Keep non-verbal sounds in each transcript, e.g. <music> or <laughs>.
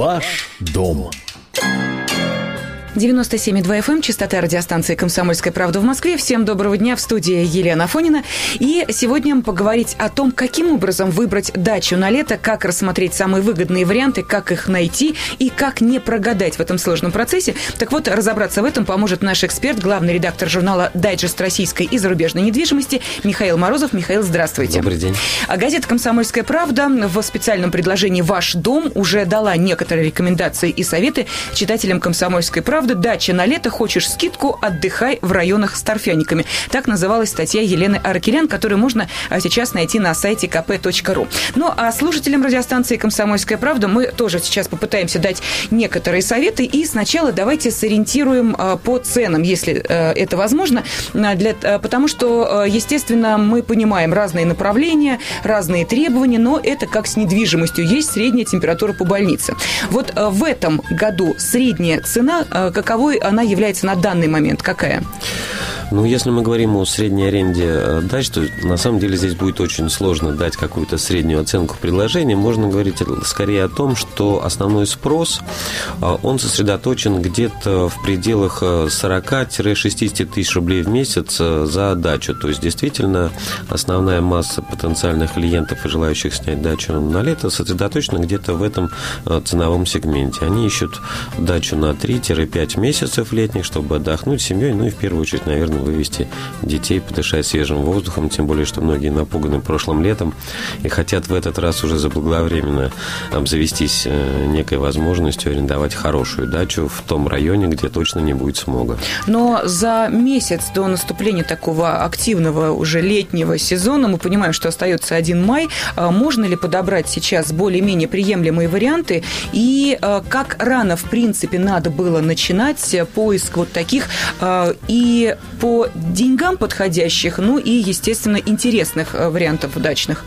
Ваш дом. 97,2 FM, эм, частота радиостанции «Комсомольская правда» в Москве. Всем доброго дня, в студии Елена Фонина. И сегодня поговорить о том, каким образом выбрать дачу на лето, как рассмотреть самые выгодные варианты, как их найти и как не прогадать в этом сложном процессе. Так вот, разобраться в этом поможет наш эксперт, главный редактор журнала «Дайджест российской и зарубежной недвижимости» Михаил Морозов. Михаил, здравствуйте. Добрый день. А газета «Комсомольская правда» в специальном предложении «Ваш дом» уже дала некоторые рекомендации и советы читателям «Комсомольской правды» правда, дача на лето, хочешь скидку, отдыхай в районах с торфяниками. Так называлась статья Елены Аракелян, которую можно а, сейчас найти на сайте kp.ru. Ну, а слушателям радиостанции «Комсомольская правда» мы тоже сейчас попытаемся дать некоторые советы. И сначала давайте сориентируем а, по ценам, если э, это возможно, для, потому что, естественно, мы понимаем разные направления, разные требования, но это как с недвижимостью. Есть средняя температура по больнице. Вот в этом году средняя цена каковой она является на данный момент? Какая? Ну, если мы говорим о средней аренде э, дач, то на самом деле здесь будет очень ссложно дать какую-то среднюю оценку предложения. Можно говорить скорее о том, что основной спрос, э, он сосредоточен где-то в пределах 40-60 э, тысяч рублей в месяц за дачу. То есть, действительно, основная масса потенциальных клиентов и желающих снять дачу на лето сосредоточена где-то в этом ценовом сегменте. Они ищут дачу на 3-5 месяцев летних, чтобы отдохнуть с семьей, ну и в первую очередь, наверное, вывести детей, подышать свежим воздухом, тем более, что многие напуганы прошлым летом и хотят в этот раз уже заблаговременно обзавестись э, некой возможностью арендовать хорошую дачу в том районе, где точно не будет смога. Но за месяц до наступления такого активного уже летнего сезона, мы понимаем, что остается один май, а можно ли подобрать сейчас более-менее приемлемые варианты и э, как рано, в принципе, надо было начинать поиск вот таких э, и по по деньгам подходящих, ну и, естественно, интересных э, вариантов удачных?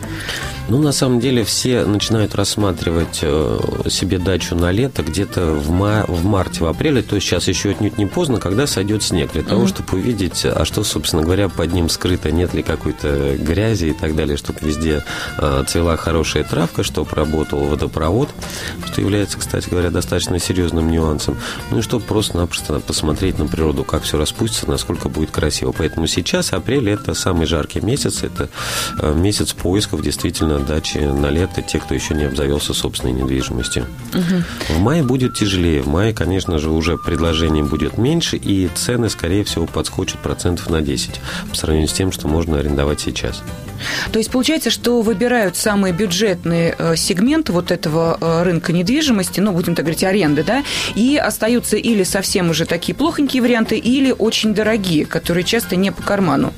Ну, на самом деле, все начинают рассматривать э, себе дачу на лето где-то в, ма- в марте, в апреле, то есть сейчас еще отнюдь не поздно, когда сойдет снег, для того, mm-hmm. чтобы увидеть, а что, собственно говоря, под ним скрыто, нет ли какой-то грязи и так далее, чтобы везде э, цвела хорошая травка, чтобы работал водопровод, что является, кстати говоря, достаточно серьезным нюансом. Ну и чтобы просто-напросто посмотреть на природу, как все распустится, насколько будет красиво. Поэтому сейчас апрель – это самый жаркий месяц, это э, месяц поисков действительно на даче на лето те, кто еще не обзавелся собственной недвижимостью. Угу. В мае будет тяжелее. В мае, конечно же, уже предложений будет меньше, и цены, скорее всего, подскочат процентов на 10 по сравнению с тем, что можно арендовать сейчас. То есть получается, что выбирают самый бюджетный э, сегмент вот этого э, рынка недвижимости, ну, будем так говорить, аренды, да, и остаются или совсем уже такие плохонькие варианты, или очень дорогие, которые часто не по карману.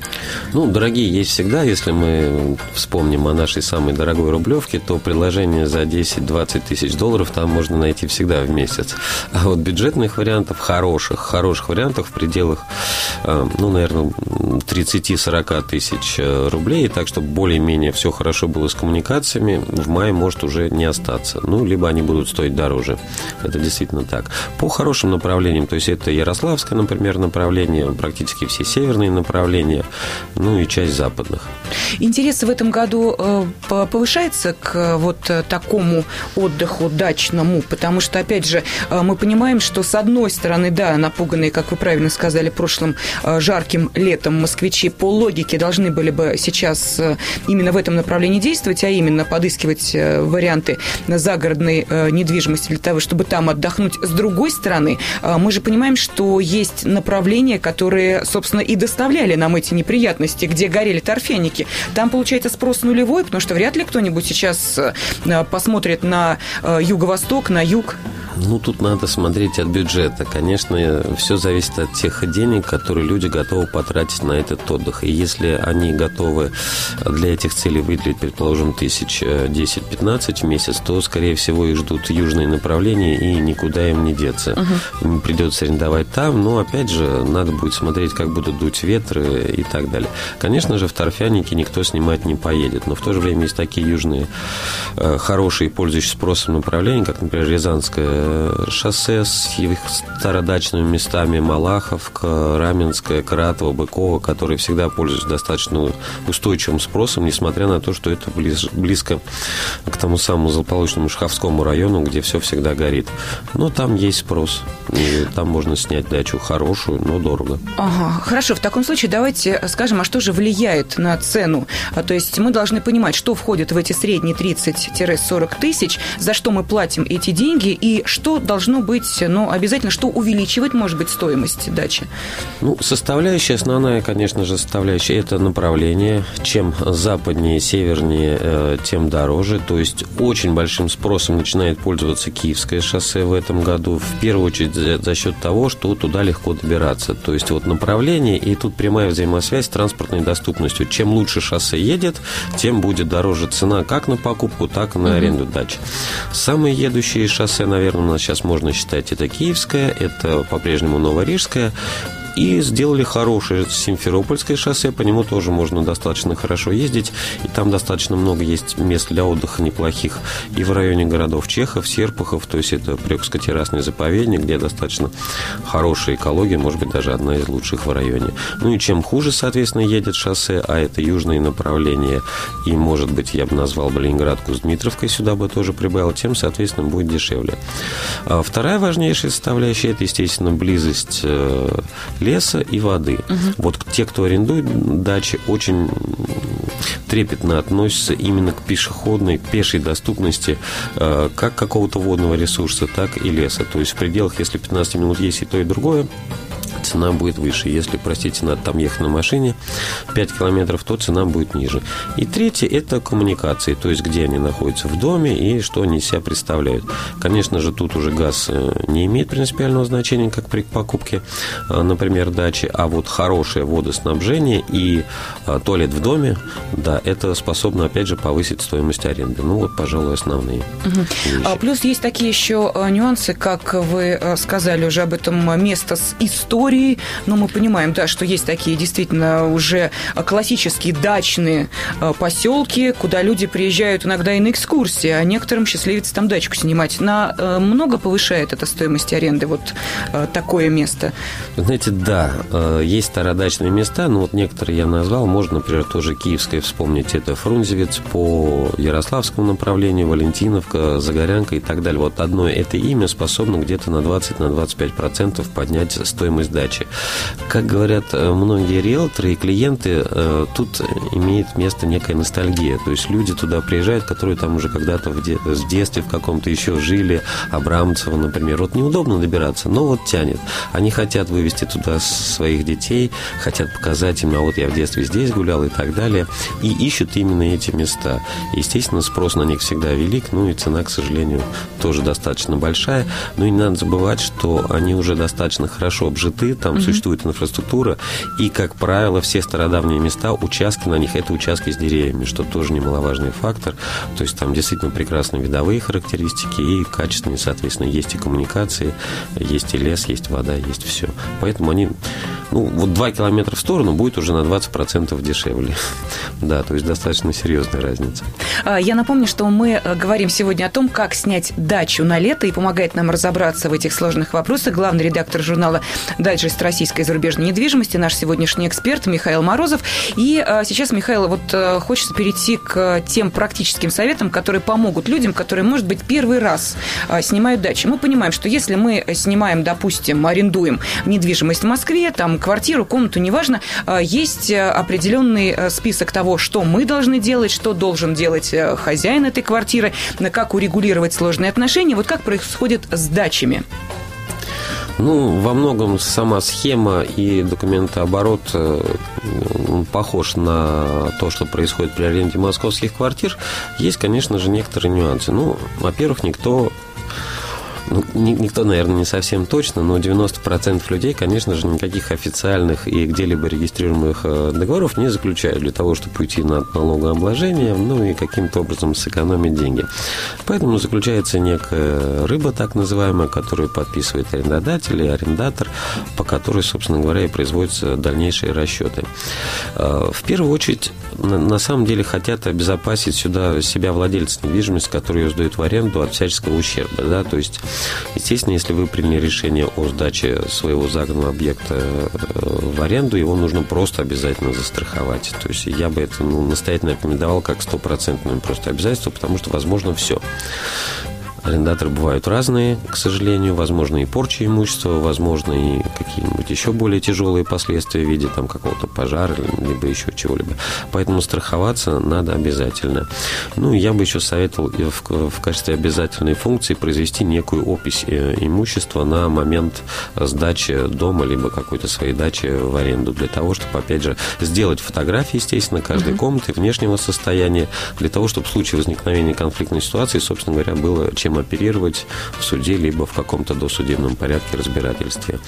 Ну, дорогие есть всегда. Если мы вспомним о нашей самой дорогой рублевке, то предложение за 10-20 тысяч долларов там можно найти всегда в месяц. А вот бюджетных вариантов, хороших, хороших вариантов в пределах, э, ну, наверное, 30-40 тысяч рублей, так что чтобы более-менее все хорошо было с коммуникациями, в мае может уже не остаться. Ну, либо они будут стоить дороже. Это действительно так. По хорошим направлениям, то есть это Ярославское, например, направление, практически все северные направления, ну и часть западных. Интерес в этом году э, повышается к вот такому отдыху дачному, потому что, опять же, э, мы понимаем, что с одной стороны, да, напуганные, как вы правильно сказали, прошлым э, жарким летом москвичи по логике должны были бы сейчас именно в этом направлении действовать, а именно подыскивать э, варианты загородной э, недвижимости для того, чтобы там отдохнуть. С другой стороны, э, мы же понимаем, что есть направления, которые, собственно, и доставляли нам эти неприятности, где горели торфяники. Там, получается, спрос нулевой, потому что вряд ли кто-нибудь сейчас посмотрит на юго-восток, на юг. Ну, тут надо смотреть от бюджета. Конечно, все зависит от тех денег, которые люди готовы потратить на этот отдых. И если они готовы для этих целей выделить, предположим, тысяч 10-15 в месяц, то, скорее всего, их ждут южные направления, и никуда им не деться. Угу. Им придется арендовать там, но, опять же, надо будет смотреть, как будут дуть ветры и так далее. Конечно же, в торфянике никто снимать не поедет, но в то же время есть такие южные, э, хорошие, пользующиеся спросом направления, как, например, Рязанская шоссе с их стародачными местами Малаховка, Раменское, Каратово, Быково, которые всегда пользуются достаточно устойчивым спросом, несмотря на то, что это близ, близко к тому самому злополучному Шховскому району, где все всегда горит. Но там есть спрос. И там можно снять дачу хорошую, но дорого. Ага, хорошо. В таком случае давайте скажем, а что же влияет на цену? А, то есть мы должны понимать, что входит в эти средние 30-40 тысяч, за что мы платим эти деньги и что должно быть, ну, обязательно, что увеличивать, может быть, стоимость дачи? Ну, составляющая основная, конечно же, составляющая – это направление. Чем западнее, севернее, э, тем дороже. То есть очень большим спросом начинает пользоваться Киевское шоссе в этом году. В первую очередь за, за счет того, что туда легко добираться. То есть вот направление, и тут прямая взаимосвязь с транспортной доступностью. Чем лучше шоссе едет, тем будет дороже цена как на покупку, так и на аренду дачи. Самые едущие шоссе, наверное, нас сейчас можно считать это Киевское, это по-прежнему Новорижское, и сделали хорошее Симферопольское шоссе, по нему тоже можно достаточно хорошо ездить, и там достаточно много есть мест для отдыха неплохих и в районе городов Чехов, Серпухов, то есть это Прёкско-террасный заповедник, где достаточно хорошая экология, может быть, даже одна из лучших в районе. Ну и чем хуже, соответственно, едет шоссе, а это южные направления, и, может быть, я бы назвал бы Ленинградку с Дмитровкой, сюда бы тоже прибавил, тем, соответственно, будет дешевле. А вторая важнейшая составляющая – это, естественно, близость э, леса и воды. Угу. Вот те, кто арендует дачи, очень трепетно относятся именно к пешеходной, к пешей доступности э, как какого-то водного ресурса, так и леса. То есть в пределах, если 15 минут есть и то, и другое, цена будет выше. Если, простите, надо там ехать на машине 5 километров, то цена будет ниже. И третье – это коммуникации, то есть где они находятся в доме и что они из себя представляют. Конечно же, тут уже газ э, не имеет принципиального значения, как при покупке, э, например, дачи, а вот хорошее водоснабжение и э, туалет в доме, да, это способно, опять же, повысить стоимость аренды. Ну, вот, пожалуй, основные угу. Плюс есть такие еще нюансы, как вы сказали уже об этом, место с историей, истории, но мы понимаем, да, что есть такие действительно уже классические дачные э, поселки, куда люди приезжают иногда и на экскурсии, а некоторым счастливится там дачку снимать. На э, много повышает это стоимость аренды вот э, такое место? Знаете, да, есть стародачные места, но вот некоторые я назвал, можно, например, тоже Киевское вспомнить, это Фрунзевец по Ярославскому направлению, Валентиновка, Загорянка и так далее. Вот одно это имя способно где-то на 20-25% на поднять стоимость дачи задачи. Как говорят э, многие риэлторы и клиенты, э, тут имеет место некая ностальгия. То есть люди туда приезжают, которые там уже когда-то в, де- в детстве в каком-то еще жили, Абрамцево, например. Вот неудобно добираться, но вот тянет. Они хотят вывести туда своих детей, хотят показать им, а вот я в детстве здесь гулял и так далее. И ищут именно эти места. Естественно, спрос на них всегда велик, ну и цена, к сожалению, тоже достаточно большая. Но и не надо забывать, что они уже достаточно хорошо обжиты, там угу. существует инфраструктура, и, как правило, все стародавние места, участки на них, это участки с деревьями, что тоже немаловажный фактор. То есть там действительно прекрасные видовые характеристики и качественные, соответственно, есть и коммуникации, есть и лес, есть вода, есть все. Поэтому они, ну, вот 2 километра в сторону будет уже на 20% дешевле. <laughs> Да, то есть достаточно серьезная разница. А, я напомню, что мы э, говорим сегодня о том, как снять дачу на лето, и помогает нам разобраться в этих сложных вопросах главный редактор журнала «Дайджест российской и зарубежной недвижимости, наш сегодняшний эксперт Михаил Морозов. И а, сейчас, Михаил, вот а, хочется перейти к тем практическим советам, которые помогут людям, которые, может быть, первый раз а, снимают дачи. Мы понимаем, что если мы снимаем, допустим, арендуем недвижимость в Москве, там квартиру, комнату, неважно, есть определенный список того, что мы должны делать, что должен делать хозяин этой квартиры, как урегулировать сложные отношения. Вот как происходит с дачами? Ну, во многом сама схема и документооборот э, похож на то, что происходит при аренде московских квартир. Есть, конечно же, некоторые нюансы. Ну, во-первых, никто ну, никто, наверное, не совсем точно, но 90% людей, конечно же, никаких официальных и где-либо регистрируемых э, договоров не заключают для того, чтобы уйти на налогообложение, ну и каким-то образом сэкономить деньги. Поэтому заключается некая рыба, так называемая, которую подписывает арендодатель и арендатор, по которой, собственно говоря, и производятся дальнейшие расчеты. Э, в первую очередь, на самом деле, хотят обезопасить сюда себя владельцы недвижимости, которые ее сдают в аренду от всяческого ущерба. Да? То есть Естественно, если вы приняли решение о сдаче своего загородного объекта э, в аренду, его нужно просто обязательно застраховать. То есть я бы это ну, настоятельно рекомендовал как стопроцентное просто обязательство, потому что возможно все. Арендаторы бывают разные, к сожалению. Возможно, и порча имущества, возможно, и какие-нибудь еще более тяжелые последствия в виде там, какого-то пожара, либо еще чего-либо. Поэтому страховаться надо обязательно. Ну, я бы еще советовал в, в качестве обязательной функции произвести некую опись э, имущества на момент сдачи дома, либо какой-то своей дачи в аренду, для того, чтобы, опять же, сделать фотографии, естественно, каждой комнаты, внешнего состояния, для того, чтобы в случае возникновения конфликтной ситуации, собственно говоря, было чем оперировать в суде, либо в каком-то досудебном порядке разбирательстве.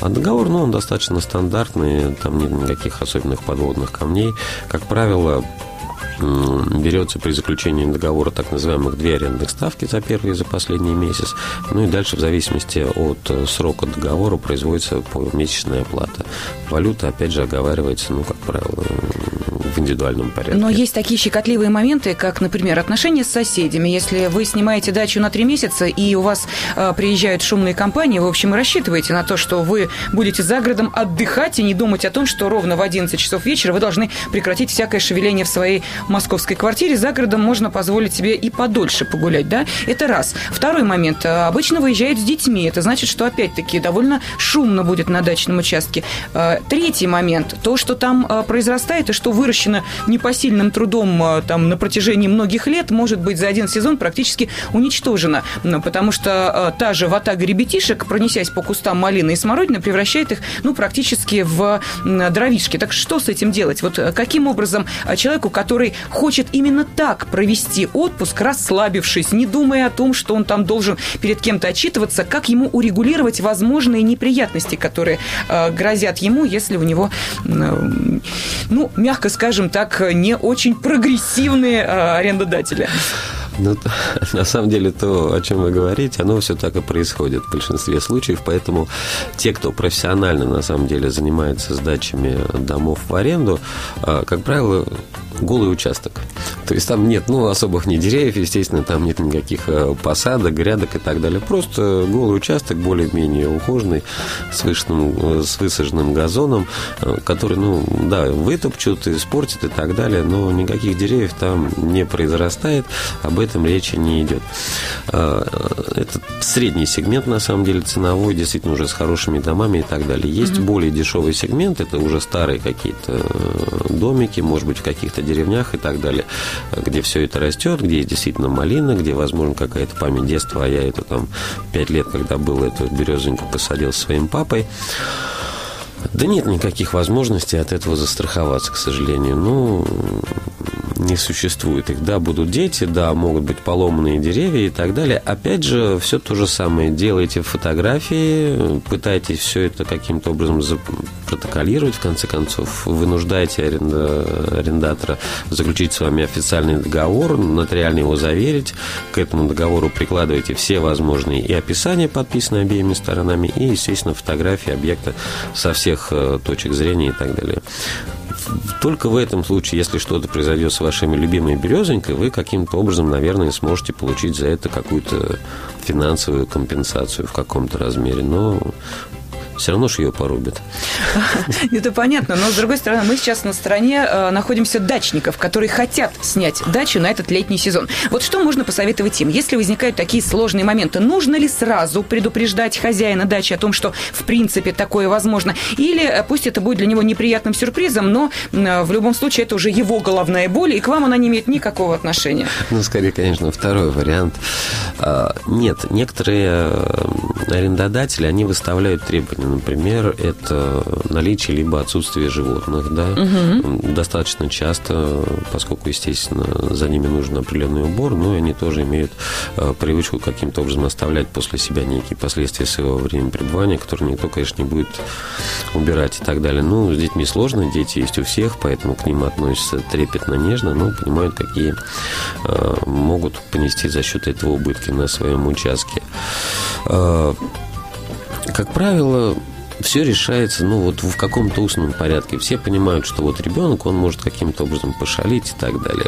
А договор, ну, он достаточно стандартный, там нет никаких особенных подводных камней. Как правило, берется при заключении договора так называемых две арендных ставки за первый и за последний месяц. Ну и дальше в зависимости от э, срока договора производится месячная оплата. Валюта, опять же, оговаривается, ну, как правило, в индивидуальном порядке. Но есть такие щекотливые моменты, как, например, отношения с соседями. Если вы снимаете дачу на три месяца, и у вас э, приезжают шумные компании, в общем, рассчитываете на то, что вы будете за городом отдыхать и не думать о том, что ровно в 11 часов вечера вы должны прекратить всякое шевеление в своей московской квартире. За городом можно позволить себе и подольше погулять, да? Это раз. Второй момент. Э, обычно выезжают с детьми. Это значит, что, опять-таки, довольно шумно будет на дачном участке. Э, третий момент. То, что там произрастает и что выращено выращена непосильным трудом а, там, на протяжении многих лет, может быть за один сезон практически уничтожена. Потому что а, та же ватага ребятишек, пронесясь по кустам малины и смородины, превращает их ну, практически в дровишки. Так что с этим делать? Вот а, каким образом человеку, который хочет именно так провести отпуск, расслабившись, не думая о том, что он там должен перед кем-то отчитываться, как ему урегулировать возможные неприятности, которые грозят ему, если у него, ну, мягко сказать, скажем так, не очень прогрессивные а, арендодатели. Ну, <laughs> на самом деле, то, о чем вы говорите, оно все так и происходит в большинстве случаев, поэтому те, кто профессионально, на самом деле, занимается сдачами домов в аренду, а, как правило, голый участок. То есть там нет, ну, особых ни деревьев, естественно, там нет никаких э, посадок, грядок и так далее. Просто голый участок, более-менее ухоженный, с, вышенным, э, с высаженным газоном, э, который, ну, да, вытопчут, испортят и так далее, но никаких деревьев там не произрастает, об этом речи не идет. Это средний сегмент, на самом деле, ценовой, действительно, уже с хорошими домами и так далее. Есть mm-hmm. более дешевый сегмент, это уже старые какие-то домики, может быть, в каких-то деревнях и так далее, где все это растет, где есть действительно малина, где, возможно, какая-то память детства, а я это там пять лет, когда был, эту березоньку посадил своим папой. Да нет никаких возможностей от этого застраховаться, к сожалению. Ну, не существует их. Да, будут дети, да, могут быть поломанные деревья и так далее. Опять же, все то же самое. Делайте фотографии, пытайтесь все это каким-то образом протоколировать, в конце концов, вынуждайте аренда, арендатора заключить с вами официальный договор, нотариально его заверить. К этому договору прикладывайте все возможные и описания, подписанные обеими сторонами, и, естественно, фотографии объекта со всех э, точек зрения и так далее только в этом случае, если что-то произойдет с вашими любимой березонькой, вы каким-то образом, наверное, сможете получить за это какую-то финансовую компенсацию в каком-то размере. Но все равно же ее порубят. <laughs> Это понятно, но с другой стороны, мы сейчас на стороне э, находимся дачников, которые хотят снять дачу на этот летний сезон. Вот что можно посоветовать им, если возникают такие сложные моменты? Нужно ли сразу предупреждать хозяина дачи о том, что в принципе такое возможно? Или э, пусть это будет для него неприятным сюрпризом, но э, в любом случае это уже его головная боль, и к вам она не имеет никакого отношения? Ну, скорее, конечно, второй вариант. А, нет, некоторые арендодатели, они выставляют требования например, это наличие либо отсутствие животных, да, угу. достаточно часто, поскольку, естественно, за ними нужен определенный убор, но они тоже имеют э, привычку каким-то образом оставлять после себя некие последствия своего времени пребывания, которые никто, конечно, не будет убирать и так далее. Ну, с детьми сложно, дети есть у всех, поэтому к ним относятся трепетно, нежно, но понимают, какие э, могут понести за счет этого убытки на своем участке. Э, как правило, все решается, ну, вот в каком-то устном порядке. Все понимают, что вот ребенок, он может каким-то образом пошалить и так далее.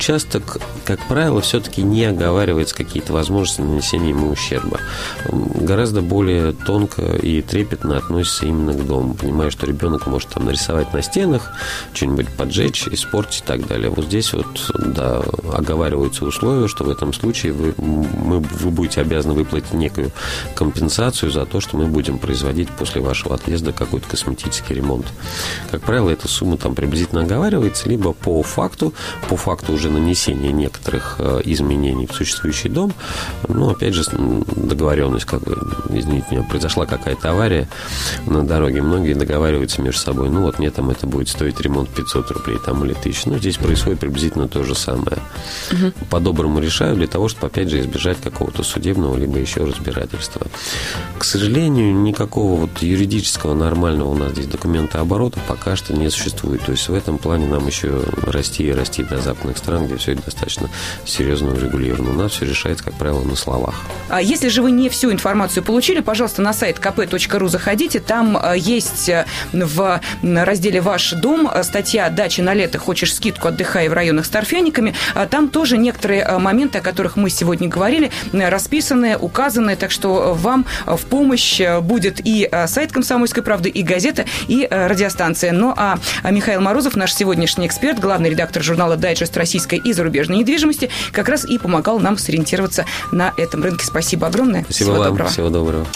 Участок, как правило, все-таки не оговаривается какие-то возможности нанесения ему ущерба. Гораздо более тонко и трепетно относится именно к дому, понимая, что ребенок может там нарисовать на стенах, что-нибудь поджечь, испортить и так далее. Вот здесь вот, да, оговариваются условия, что в этом случае вы, мы, вы будете обязаны выплатить некую компенсацию за то, что мы будем производить после вашего отъезда какой-то косметический ремонт. Как правило, эта сумма там приблизительно оговаривается, либо по факту, по факту уже нанесения некоторых э, изменений в существующий дом, ну, опять же, договоренность, как бы, извините меня, произошла какая-то авария на дороге, многие договариваются между собой, ну, вот мне там это будет стоить ремонт 500 рублей там или 1000, ну, здесь происходит приблизительно то же самое. Угу. По-доброму решаю для того, чтобы, опять же, избежать какого-то судебного либо еще разбирательства. К сожалению, никакого вот юридического нормального у нас здесь документа оборота пока что не существует. То есть в этом плане нам еще расти и расти до западных стран, где все это достаточно серьезно урегулировано. У нас все решается, как правило, на словах. А если же вы не всю информацию получили, пожалуйста, на сайт kp.ru заходите. Там э, есть э, в разделе «Ваш дом» статья «Дача на лето. Хочешь скидку? Отдыхай в районах с торфяниками». А там тоже некоторые э, моменты, о которых мы сегодня говорили, расписаны, указаны. Так что вам в помощь будет и сайт «Комсомольской правды», и газета, и радиостанция. Ну а Михаил Морозов, наш сегодняшний эксперт, главный редактор журнала «Дайджест российской и зарубежной недвижимости», как раз и помогал нам сориентироваться на этом рынке. Спасибо огромное. Спасибо Всего вам. Доброго. Всего доброго.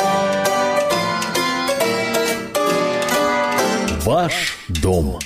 Ваш дом.